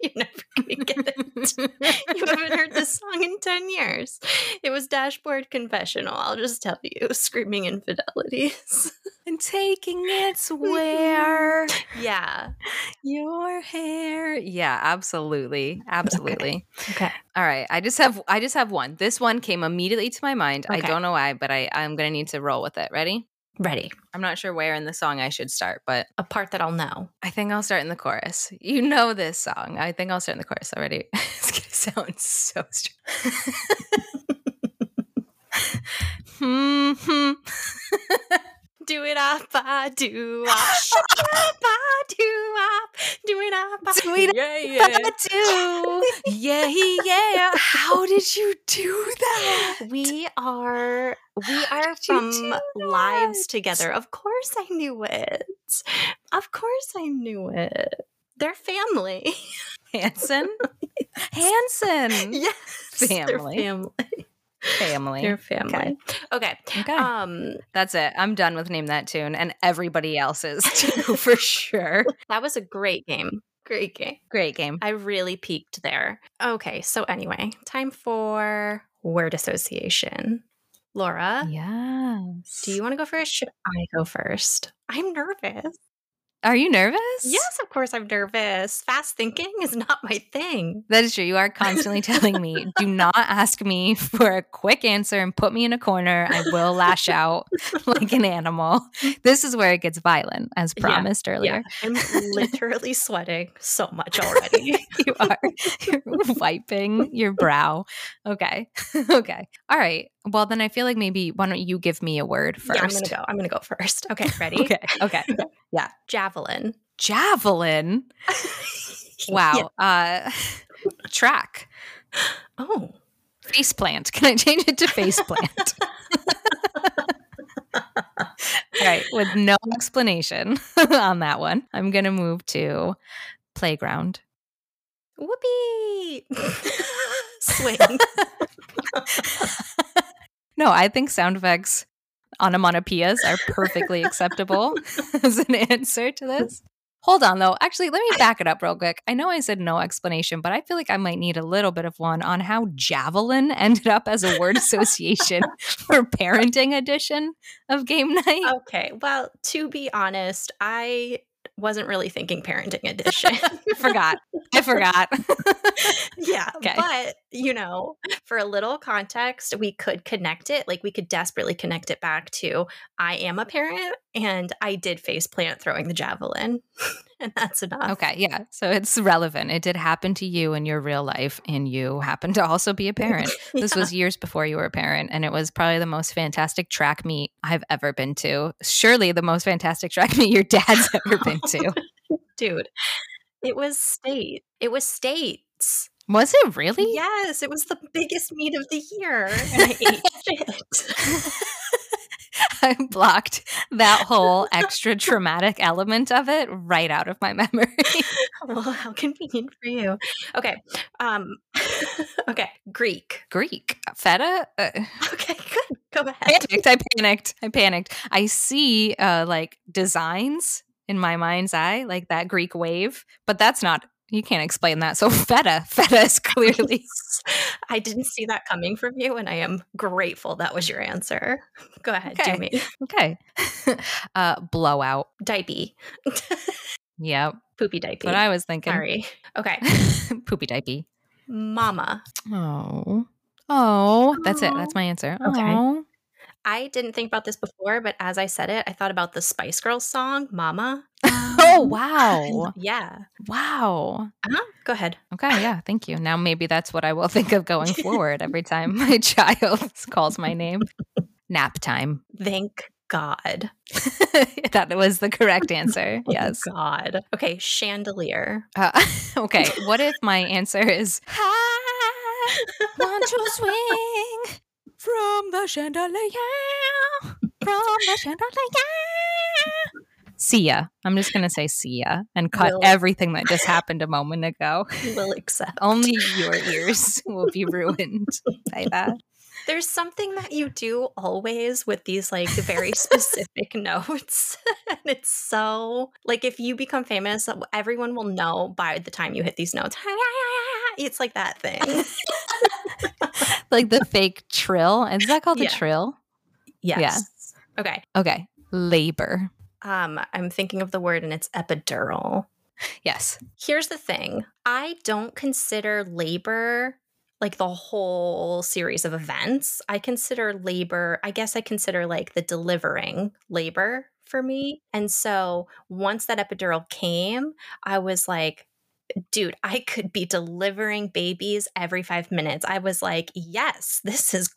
You're never gonna get it. [laughs] you haven't heard this song in 10 years. It was Dashboard Confessional. I'll just tell you, [laughs] screaming infidelities. and taking its [laughs] mm-hmm. wear. yeah. Your hair. Yeah, absolutely. Absolutely. Okay. All right. I just have I just have one. This one came immediately to my mind. I don't know why, but I, I'm gonna need to roll with it. Ready? Ready. I'm not sure where in the song I should start, but A part that I'll know. I think I'll start in the chorus. You know this song. I think I'll start in the chorus already. [laughs] it's gonna sound so strange. [laughs] [laughs] hmm Do it up, I do up, up, I do up, do it up, I [laughs] Do it yeah, yeah. do. Yeah, yeah. [laughs] How did you do that? We are we are from lives together. Of course I knew it. Of course I knew it. They're family. Hanson? [laughs] Hanson. yes. Family. family. Family. They're family. Okay. Okay. Um That's it. I'm done with Name That Tune and everybody else's [laughs] too, for sure. that was a great game. Great game. Great game. I really peaked there. Okay, so anyway, time for word association. Laura, Yes. do you want to go first? Should I go first? I'm nervous. Are you nervous? Yes, of course I'm nervous. Fast thinking is not my thing. That is true. You are constantly telling me, do not ask me for a quick answer and put me in a corner. I will lash out [laughs] like an animal. This is where it gets violent, as Yeah, promised earlier. I'm literally [laughs] sweating so much already. [laughs] you are You're wiping your brow. Okay. okay. All right. Well, then I feel like maybe why don't you give me a word first? Yeah, I'm gonna go. I'm gonna go first. [laughs] Okay, ready? Okay. Okay. [laughs] Yeah. Javelin. Javelin. [laughs] Wow. Uh Track. Oh. Face plant. Can I change it to face plant? right, with no explanation on that one. I'm going to move to playground. Whoopee! Swing. No, I think sound effects onomatopoeias are perfectly acceptable [laughs] [laughs] as an answer to this. Hold on, though. Actually, let me back it up real quick. I know I said no explanation, but I feel like I might need a little bit of one on how javelin [laughs] ended up as a word association for parenting edition of game night. Okay. Well, to be honest, I wasn't really thinking parenting edition. forgot. I forgot. yeah. Okay. But, you know, for a little context, we could connect it. Like we could desperately connect it back to I am a parent and I did face plant throwing the javelin. [laughs] and that's enough. Okay, yeah. So it's relevant. It did happen to you in your real life, and you happen to also be a parent. yeah. [laughs] This was years before you were a parent, and it was probably the most fantastic track meet I've ever been to. Surely the most fantastic track meet your dad's ever been to. [laughs] Dude, it was state. It was states. Was it really? Yes, it was the biggest meat of the year. And I ate [laughs] shit. [laughs] I blocked that whole extra [laughs] traumatic element of it right out of my memory. well, how convenient for you. Okay. Um okay, Greek. Greek. Feta? Uh, okay, good. Go ahead. I panicked. I panicked. I panicked. I see uh like designs in my mind's eye, like that Greek wave, but that's not you can't explain that. So [laughs] feta, feta is [laughs] clearly. I didn't see that coming from you, and I am grateful that was your answer. [laughs] Go ahead, okay. do me. Okay. uh, blowout. Diaper. yep. Poopy diaper. What I was thinking. Sorry. Okay. Poopy diaper. Mama. Oh. Oh, that's it. That's my answer. Okay. Aww. I didn't think about this before, but as I said it, I thought about the Spice Girls song, Mama. Oh, wow. [laughs] yeah. Wow. Uh-huh. Go ahead. Okay. Yeah. Thank you. Now maybe that's what I will [laughs] think of going [laughs] forward every time my child calls my name. Nap time. Thank God. that was the correct answer. Yes. Oh God. Okay. Chandelier. Uh, okay. What if my answer is, I want to swing from the chandelier, from the chandelier. See ya. I'm just gonna say see ya and cut will everything that just happened a moment ago. Will accept. Only your ears will be ruined by that. There's something that you do always with these like very specific [laughs] notes. and it's so like if you become famous, everyone will know by the time you hit these notes. [laughs] It's like that thing. [laughs] like the fake trill. Is that called the trill? Yes. Yeah. Okay. Okay. Labor. Um, I'm thinking of the word and it's epidural. Yes. Here's the thing. I don't consider labor like the whole series of events. I consider labor, I guess I consider like the delivering labor for me. And so once that epidural came, I was like, dude, I could be delivering babies every five minutes. I was like, yes, this is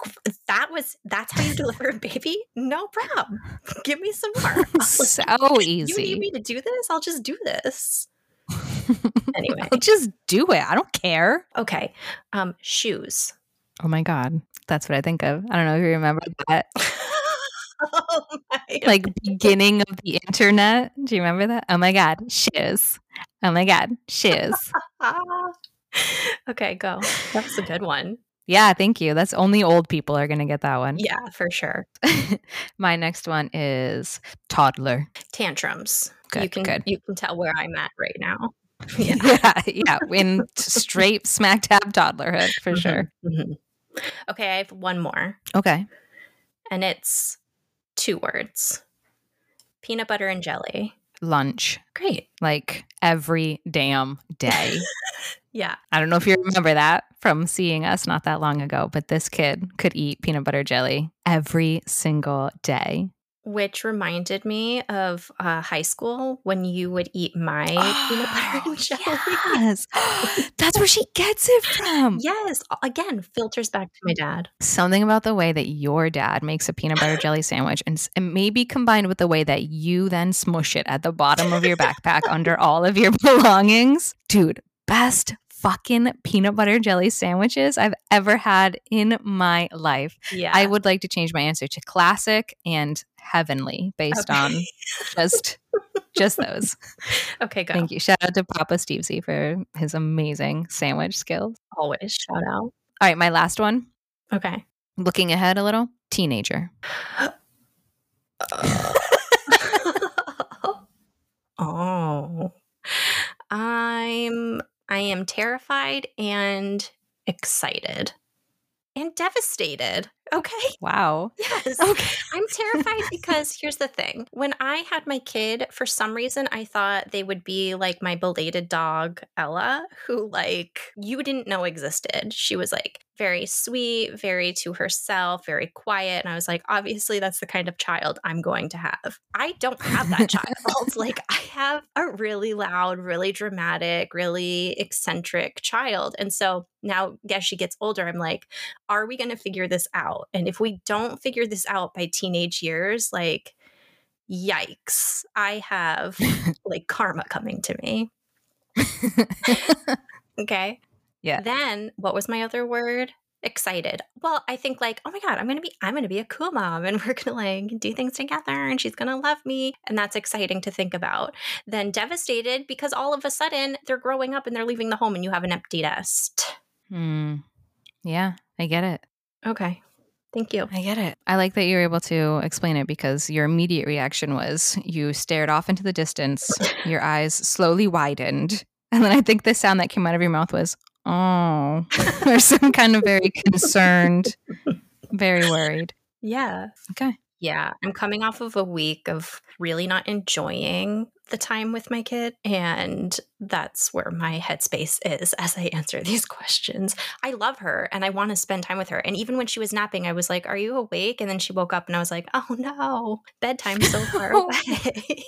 that was that's how you deliver a baby. No problem. [laughs] Give me some more. [laughs] so easy. You need me to do this? I'll just do this. [laughs] anyway, I'll just do it. I don't care. Okay, um, shoes. Oh my god, that's what I think of. I don't know if you remember that. oh like beginning of the internet. Do you remember that? Oh my god, shoes. Oh my God, shoes. [laughs] okay, go. That's a good one. Yeah, thank you. That's only old people are going to get that one. Yeah, for sure. [laughs] My next one is toddler. Tantrums. Good, you can good. you can tell where I'm at right now. Yeah, [laughs] yeah, yeah. in straight smack dab toddlerhood for mm-hmm, sure. Mm-hmm. Okay, I have one more. Okay. And it's two words. Peanut butter and jelly lunch. Great. Like every damn day. [laughs] yeah. I don't know if you remember that from seeing us not that long ago, but this kid could eat peanut butter jelly every single day which reminded me of uh, high school when you would eat my oh, peanut [gasps] butter and jelly. Yes, [gasps] that's where she gets it from. Yes, again, filters back to my dad. Something about the way that your dad makes a peanut butter jelly sandwich, and, and maybe combined with the way that you then smush it at the bottom of your backpack under all of your [laughs] belongings, dude. Best fucking peanut butter jelly sandwiches I've ever had in my life. Yeah. I would like to change my answer to classic and heavenly based Okay. on just just those. [laughs] okay, go. Thank you. Shout out to Papa Stevesy for his amazing sandwich skills. Always shout out. All right, my last one. Okay. Looking ahead a little, teenager. [laughs] oh. I'm I am terrified and excited and devastated. Okay. Wow. Yes. Okay. [laughs] I'm terrified because here's the thing. When I had my kid, for some reason, I thought they would be like my belated dog, Ella, who, like, you didn't know existed. She was like very sweet, very to herself, very quiet. And I was like, obviously, that's the kind of child I'm going to have. I don't have that [laughs] child. like, I have a really loud, really dramatic, really eccentric child. And so now, as she gets older, I'm like, are we going to figure this out? And if we don't figure this out by teenage years, like, yikes, I have [laughs] like karma coming to me. [laughs] Okay. Yeah. Then what was my other word? Excited. Well, I think like, oh my God, I'm gonna be I'm gonna be a cool mom and [laughs] we're gonna like do things together and she's gonna love me. And that's exciting to think about. Then devastated because all of a sudden they're growing up and they're leaving the home and you have an empty nest. Hmm. Yeah, I get it. Okay. Thank you. I get it. I like that you're able to explain it because your immediate reaction was you stared off into the distance, your eyes slowly widened, and then I think the sound that came out of your mouth was, oh, [laughs] or some kind of very concerned, very worried. Yeah. Okay. Yeah, I'm coming off of a week of really not enjoying the time with my kid. And that's where my headspace is as I answer [laughs] these questions. I love her and I want to spend time with her. And even when she was napping, I was like, Are you awake? And then she woke up and I was like, Oh no, bedtime's so [laughs] far oh. away.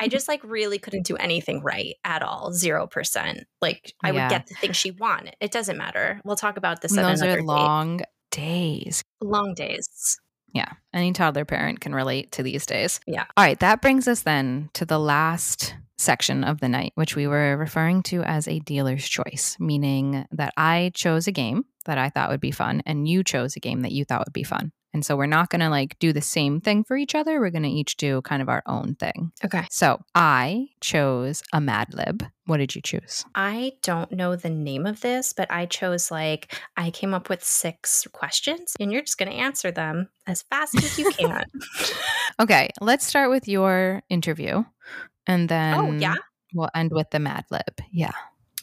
I just like really couldn't do anything right at all. Zero percent. Like I Yeah. would get the thing she wanted. It doesn't matter. We'll talk about this those are long days. long days. Yeah. Any toddler parent can relate to these days. Yeah. All right. That brings us then to the last section of the night, which we were referring to as a dealer's choice, meaning that I chose a game that I thought would be fun and you chose a game that you thought would be fun. And so we're not going to like do the same thing for each other. We're going to each do kind of our own thing. Okay. So I chose a Mad Lib. What did you choose? I don't know the name of this, but I chose like I came up with six questions and you're just going to answer them as fast as you [laughs] can. Okay. Let's start with your interview and then oh, yeah. we'll end with the Mad Lib. Yeah.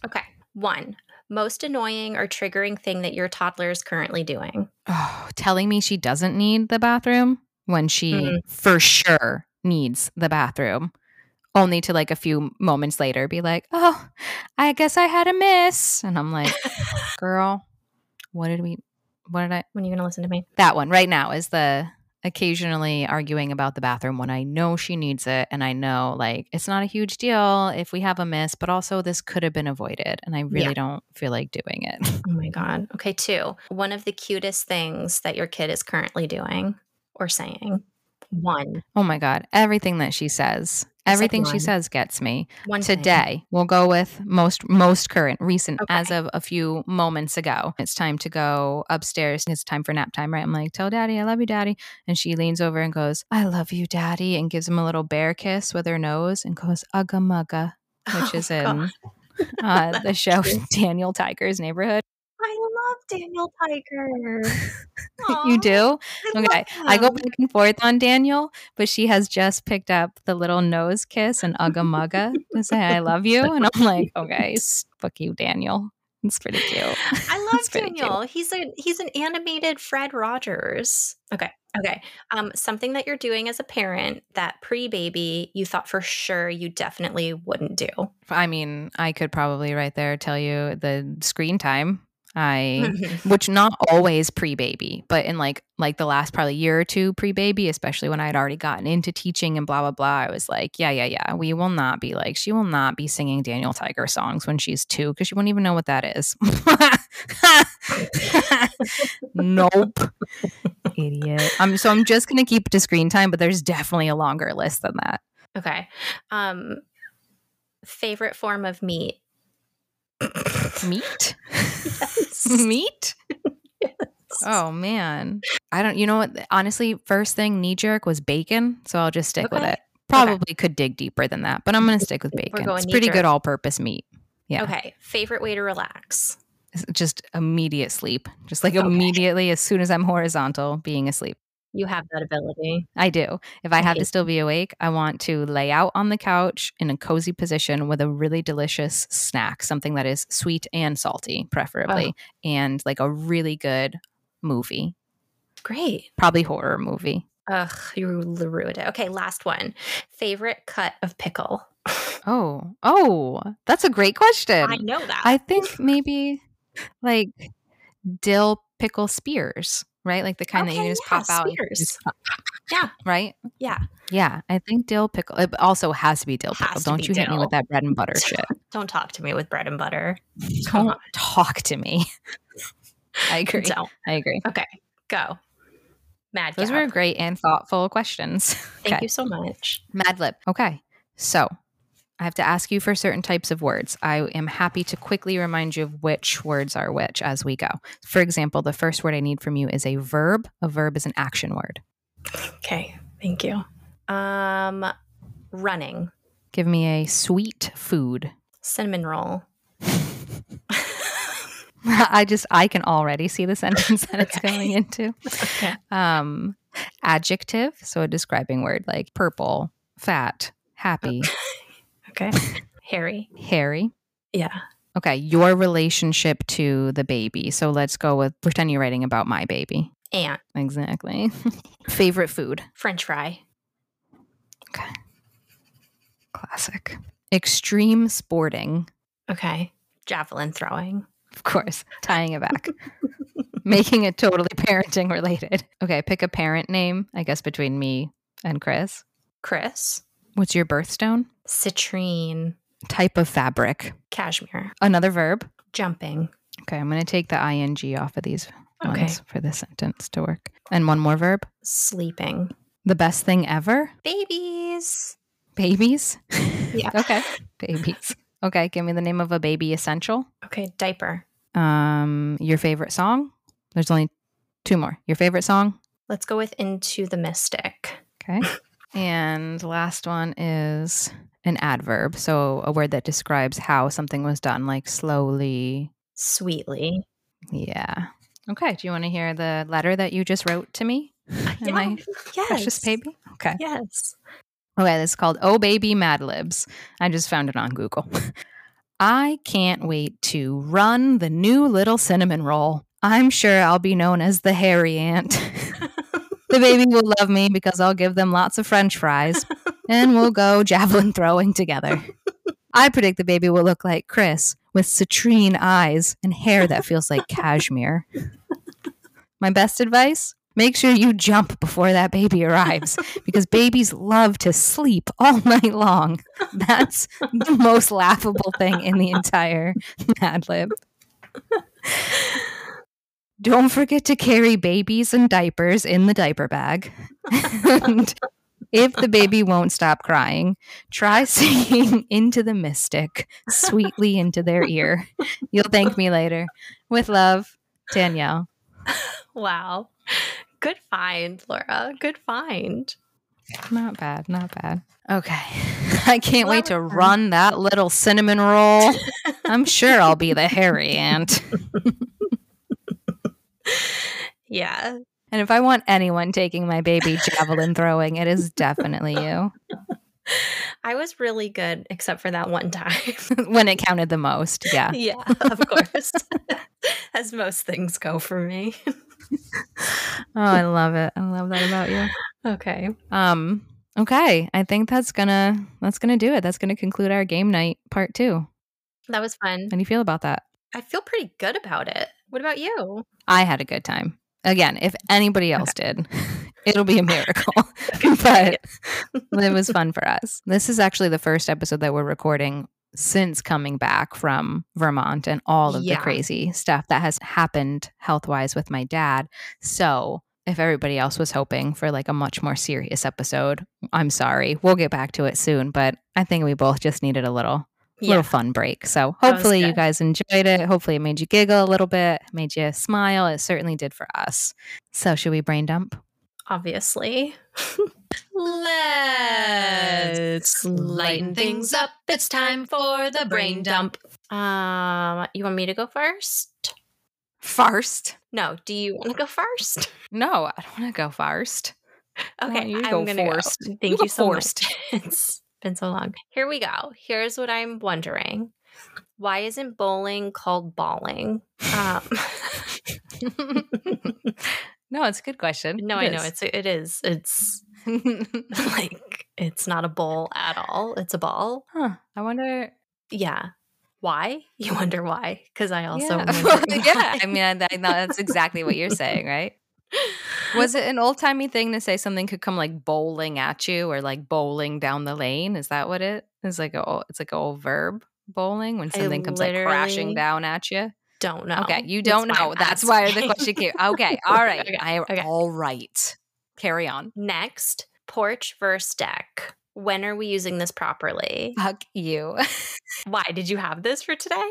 Okay. One, most annoying or triggering thing that your toddler is currently doing. oh, telling me she doesn't need the bathroom when she Mm. for sure needs the bathroom. Only to like a few moments later be like, oh, I guess I had a miss. And I'm like, [laughs] girl, what did we, what did I, When are you going to listen to me? that one right now is the occasionally arguing about the bathroom when I know she needs it. And I know like it's not a huge deal if we have a miss, but also this could have been avoided. And I really Yeah. don't feel like doing it. [laughs] Oh my God. Okay. Two, one of the cutest things that your kid is currently doing or saying. One. Oh my God. Everything that she says, everything she says gets me. One thing. Today, we'll go with most most current, recent, Okay. as of a few moments ago. It's time to go upstairs. It's time for nap time, right? I'm like, tell daddy, I love you, daddy. And she leans over and goes, I love you, daddy, and gives him a little bear kiss with her nose and goes, Ugga mugga, which [laughs] Oh, is in uh, the [laughs] show. Daniel Tiger's neighborhood. I love Daniel Tiger. [laughs] You do? I Okay. I go back and forth on Daniel, but she has just picked up the little nose kiss and ugga mugga to say I love you. And I'm like, [laughs] okay, fuck you, Daniel. It's pretty cute. I [laughs] love It's pretty cute. Daniel. He's a he's an animated Fred Rogers. Okay. Okay. Um something that you're doing as a parent that pre-baby you thought for sure you definitely wouldn't do. I mean, I could probably right there tell you the screen time. I [laughs] which not always pre-baby, but in like like the last probably year or two pre-baby, especially when I had already gotten into teaching and blah blah blah. I was like, yeah, yeah, yeah. We will not be like she will not be singing Daniel Tiger songs when she's two because she won't even know what that is. [laughs] nope, idiot. I'm so I'm just gonna keep it to screen time, but there's definitely a longer list than that. okay. Um favorite form of meat Meat? [laughs] Yes. Meat? Oh man. I don't you know what honestly first thing knee jerk was bacon, so I'll just stick with it. Probably could dig deeper than that, but I'm going to stick with bacon. It's pretty good all purpose meat. Yeah. Okay. Favorite way to relax? Just immediate sleep. Just like Okay. immediately as soon as I'm horizontal being asleep. You have that ability. I do. If I have Okay. to still be awake, I want to lay out on the couch in a cozy position with a really delicious snack, something that is sweet and salty, preferably, and like a really good movie, Great. probably horror movie. Ugh, you ruined it. Okay, last one. Favorite cut of pickle? [laughs] Oh, oh, that's a great question. I know that. I think maybe like dill pickle spears, right? Like the kind that you just yeah, pop out, just pop- Yeah. [laughs] right? Yeah. Yeah, I think dill pickle. It also has to be dill pickle. Don't you hit me with that bread and butter shit. [laughs] Don't talk to me with bread and butter. Come Don't on. talk to me. [laughs] I agree. Don't. I agree. Okay. Go. Mad Those Gap. were great and thoughtful questions. Thank okay. you so much. Mad lib. Okay. So I have to ask you for certain types of words. I am happy to quickly remind you of which words are which as we go. For example, the first word I need from you is a verb. A verb is an action word. Okay. Thank you. Um, running. Give me a sweet food. Cinnamon roll. [laughs] I just I can already see the sentence that it's Okay. going into. Okay. Um adjective, so a describing word like purple, fat, happy, [laughs] Okay. [laughs] Harry. Harry. Yeah. Okay, your relationship to the baby. So let's go with pretend you're writing about my baby. Aunt. Exactly. [laughs] Favorite food. French fry. Okay. Classic. Extreme sporting. Okay. Javelin throwing. Of course, tying it back. [laughs] Making it totally parenting related. Okay, pick a parent name, I guess between me and Chris. Chris. What's your birthstone? Citrine. Type of fabric. Cashmere. Another verb. Jumping. Okay, I'm going to take the ing off of these Okay. ones for this sentence to work. And one more verb. Sleeping. The best thing ever? Babies. Babies? Yeah. [laughs] okay. Babies. Okay, give me the name of a baby essential. Okay. Diaper. Um, your favorite song? There's only two more. Your favorite song? Let's go with Into the Mystic. Okay. [laughs] and last one is an adverb. So a word that describes how something was done, like slowly. Sweetly. Yeah. Okay. Do you want to hear the letter that you just wrote to me? Uh, Am I yes. precious baby? Okay. Yes. Okay, this is called Oh Baby Mad Libs. I just found it on Google. [laughs] I can't wait to run the new little cinnamon roll. I'm sure I'll be known as the hairy ant. [laughs] the baby will love me because I'll give them lots of french fries and we'll go javelin throwing together. I predict the baby will look like Chris with citrine eyes and hair that feels like cashmere. My best advice? Make sure you jump before that baby arrives because babies love to sleep all [laughs] night long. That's the most laughable thing in the entire Mad Lib. Don't forget to carry babies and diapers in the diaper bag. and if the baby won't stop crying, try [laughs] singing into the mystic sweetly into their ear. You'll thank me later. With love, Danielle. Wow. Good find, Laura. Good find. Not bad, not bad. Okay. [laughs] I can't Well, wait to run that little cinnamon roll. I'm sure I'll be the hairy ant. [laughs] Yeah. And if I want anyone taking my baby [laughs] javelin throwing, it is definitely you. I was really good, except for that one time. [laughs] when it counted the most. Yeah. yeah, of course. [laughs] As most things go for me. Oh, I love it. I love that about you. Okay. Um, okay. I think that's gonna that's gonna do it. That's gonna conclude our game night part two. That was fun. How do you feel about that? I feel pretty good about it. What about you? I had a good time. Again, if anybody else did, [laughs] it'll be a miracle. [laughs] [laughs] but it was fun for us. This is actually the first episode that we're recording since coming back from Vermont and all of Yeah. the crazy stuff that has happened health wise with my dad. So, if everybody else was hoping for like a much more serious episode, I'm sorry. We'll get back to it soon, but I think we both just needed a little Yeah. little fun break. So hopefully you guys enjoyed it. Hopefully it made you giggle a little bit, made you smile. It certainly did for us. So should we brain dump? Obviously. Let's lighten things up. It's time for the brain dump. Um, you want me to go first? First. No, do you want to go first? No, I don't want to go first. Okay, you I'm go gonna first? go. Thank you, so much. [laughs] [laughs] been so long. Here we go. Here's what I'm wondering: Why isn't bowling called balling? Um, [laughs] no, it's a good question. no, It I know it's it is it's [laughs] like it's not a bowl at all. It's a ball. huh. I wonder. Yeah. Why? You wonder why? Because I also yeah. [laughs] yeah. I mean, that, that's exactly what you're saying, right? Was it an old timey thing to say something could come like bowling at you or like bowling down the lane? Is that what it is? Like a it's like a old verb bowling when I something comes like crashing down at you. don't know. Okay, you don't why know. That's why the question came. [laughs] Okay, all right. Okay, I okay. all right. Carry on. Next, porch versus deck. When are we using this properly? Fuck you. [laughs] Why did you have this for today?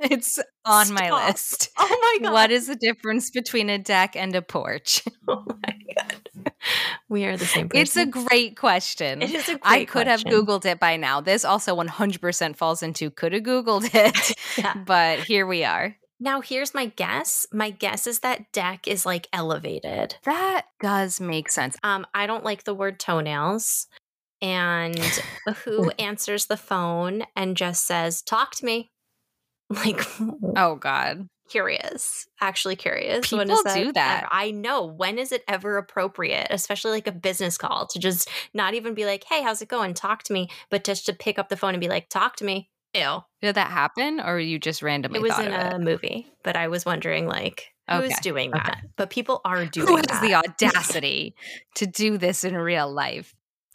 It's on my list. [laughs] Oh my god! What is the difference between a deck and a porch? [laughs] Oh my god! We are the same person. It's a great question. It is a great I could have. Googled it by now. This also 100% falls into could have Googled [laughs] it, Yeah. but here we are. Now here's my guess. My guess is that deck is like elevated. That does make sense. Um, I don't like the word toenails. And who answers the phone and just says, "Talk to me"? Like, Oh, God. curious. Actually curious. when People is that do that. ever- I know. When is it ever appropriate, especially like a business call, to just not even be like, "Hey, how's it going? Talk to me," but just to pick up the phone and be like, "Talk to me." Ew. Did that happen or you just randomly It was in a it? movie, but I was wondering like who's Okay, doing okay. that? But people are doing Who has that. the audacity to do this in real life?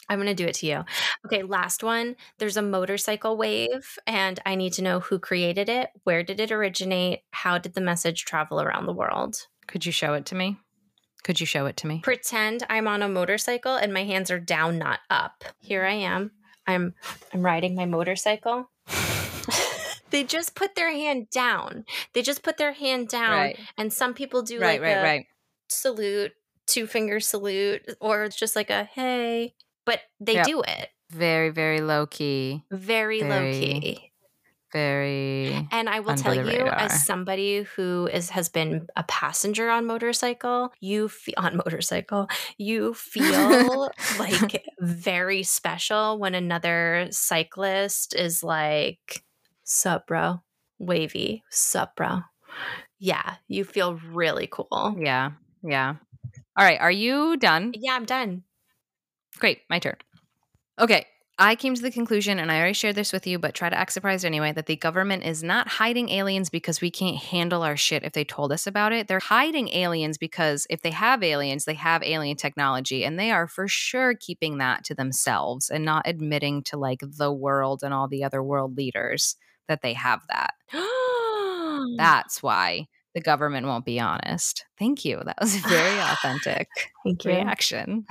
I'm going to do it to you. Okay, last one. There's a motorcycle wave, and I need to know who created it. Where did it originate? How did the message travel around the world? Could you show it to me? Could you show it to me? Pretend I'm on a motorcycle and my hands are down, not up. Here I am. I'm I'm riding my motorcycle. [laughs] they just put their hand down. They just put their hand down, Right, and some people do right, like right, a right. salute, two finger salute, or it's just like a hey. But they Yep. do it Very, very low key. very, low key. Very. And I will tell you, radar. as somebody who is has been a passenger on motorcycle, you feel [laughs] on motorcycle, you feel [laughs] like very special when another cyclist is like, "Sup, bro? Wavy, sup, bro?" Yeah, you feel really cool. Yeah, yeah. All right, are you done? Yeah, I'm done. Great, my turn. Okay, I came to the conclusion, and I already shared this with you, but try to act surprised anyway, that the government is not hiding aliens because we can't handle our shit if they told us about it. They're hiding aliens because if they have aliens, they have alien technology, and they are for sure keeping that to themselves and not admitting to like the world and all the other world leaders that they have that. [gasps] That's why the government won't be honest. Thank you. That was very [laughs] authentic Thank reaction.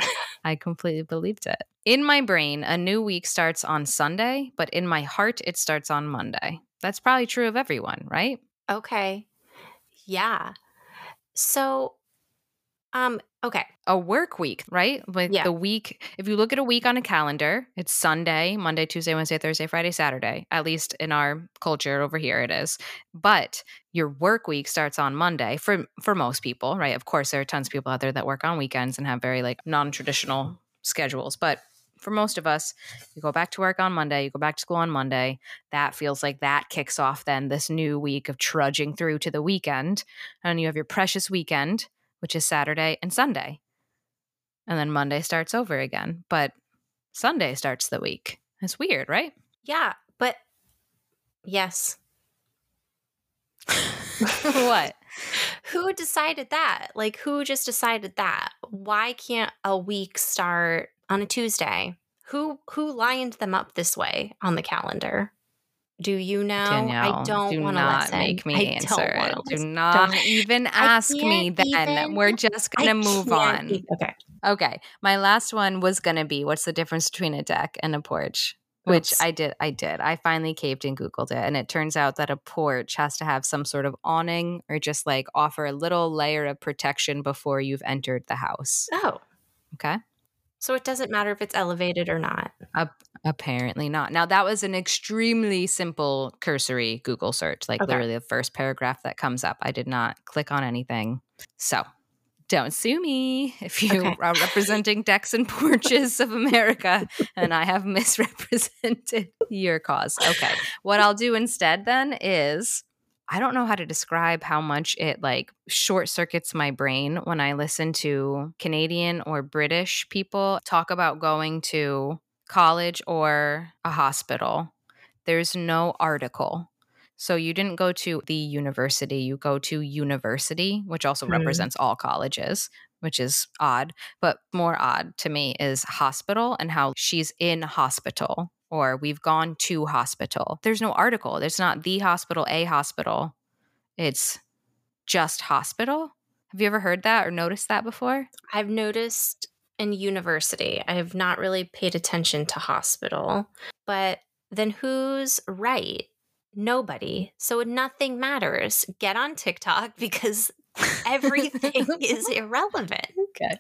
I completely believed it. In my brain, a new week starts on Sunday, but in my heart, it starts on Monday. That's probably true of everyone, right? Okay. Yeah. So, um, okay. A work week, right? Like Yeah. the week, if you look at a week on a calendar, it's Sunday, Monday, Tuesday, Wednesday, Thursday, Friday, Saturday. At least in our culture over here, it is. But your work week starts on Monday for for most people, right? Of course, there are tons of people out there that work on weekends and have very like non-traditional schedules, but for most of us, you go back to work on Monday, you go back to school on Monday. That feels like that kicks off then this new week of trudging through to the weekend. And you have your precious weekend, which is Saturday and Sunday. And then Monday starts over again. But Sunday starts the week. It's weird, right? Yeah, but yes. [laughs] [laughs] what? Who decided that? Like, who just decided that? Why can't a week start on a Tuesday? Who who lined them up this way on the calendar? Do you know? Danielle, I don't do want to listen. make me I answer it. Do not Don't- even ask me then. even- We're just going to move on. e- Okay. Okay. My last one was going to be what's the difference between a deck and a porch? which Oops. I did. I did. I finally caved and Googled it. And it turns out that a porch has to have some sort of awning or just like offer a little layer of protection before you've entered the house. Oh, Okay. so it doesn't matter if it's elevated or not. Apparently not. Now, that was an extremely simple cursory Google search, like Okay. literally the first paragraph that comes up. I did not click on anything. So don't sue me if you Okay. are representing decks and porches of America and I have misrepresented your cause. Okay. What I'll do instead then is I don't know how to describe how much it like short circuits my brain when I listen to Canadian or British people talk about going to college or a hospital. There's no article. So you didn't go to the university, you go to university, which also Mm. represents all colleges, which is odd. But more odd to me is hospital and how she's in hospital or we've gone to hospital. There's no article. There's not the hospital, a hospital. It's just hospital. Have you ever heard that or noticed that before? I've noticed in university, I have not really paid attention to hospital, but then who's right? Nobody. So nothing matters. Get on TikTok [laughs] because everything is [laughs] irrelevant. Okay.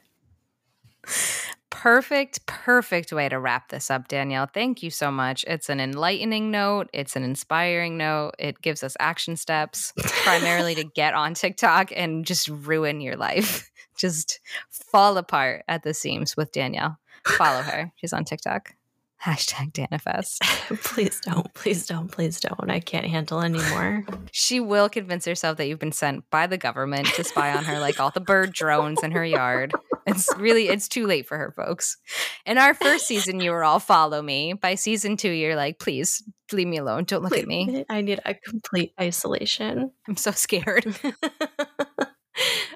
Perfect, perfect way to wrap this up, Danielle. Thank you so much. It's an enlightening note. It's an inspiring note. It gives us action steps, primarily to get on TikTok and just ruin your life. [laughs] Just fall apart at the seams with Danielle. Follow her. [sighs] She's on TikTok. Hashtag Danifest. [laughs] please don't. Please don't. Please don't. I can't handle anymore. [laughs] She will convince herself that you've been sent by the government to spy on her, like all the bird drones in her yard. It's really, it's too late for her, folks. In our first season, you were all follow me. By season two, you're like, please leave me alone. Don't look at me. I need a complete isolation. I'm so scared. [laughs]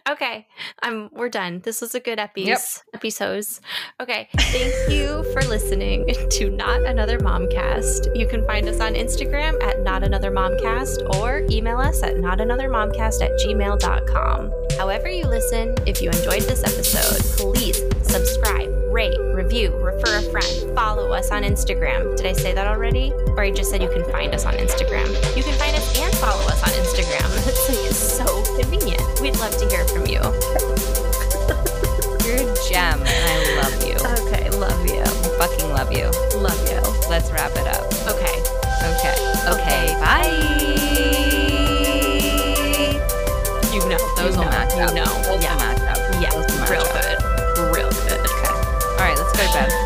okay, um, we're done. This was a good epi- Yep. episodes. Okay, thank you for listening [laughs] to Not Another Momcast. You can find us on Instagram at Not Another Momcast or email us at notanothermomcast at gmail.com. However you listen, if you enjoyed this episode, please subscribe, rate, review, refer a friend, follow us on Instagram. Did I say that already? Or I just said you can find us on Instagram. You can find us and follow us on Instagram. [laughs] It's like so convenient. We'd love to hear from you. [laughs] You're a gem, and I love you. Okay, love you. Fucking love you. Love you. Let's wrap it up. Okay. Okay. Okay. Okay. Bye. You know. Those you will know, match you up. know. Those yeah. match up. Yeah. Match Real up. good. Real good. Okay. All right. Let's go to bed.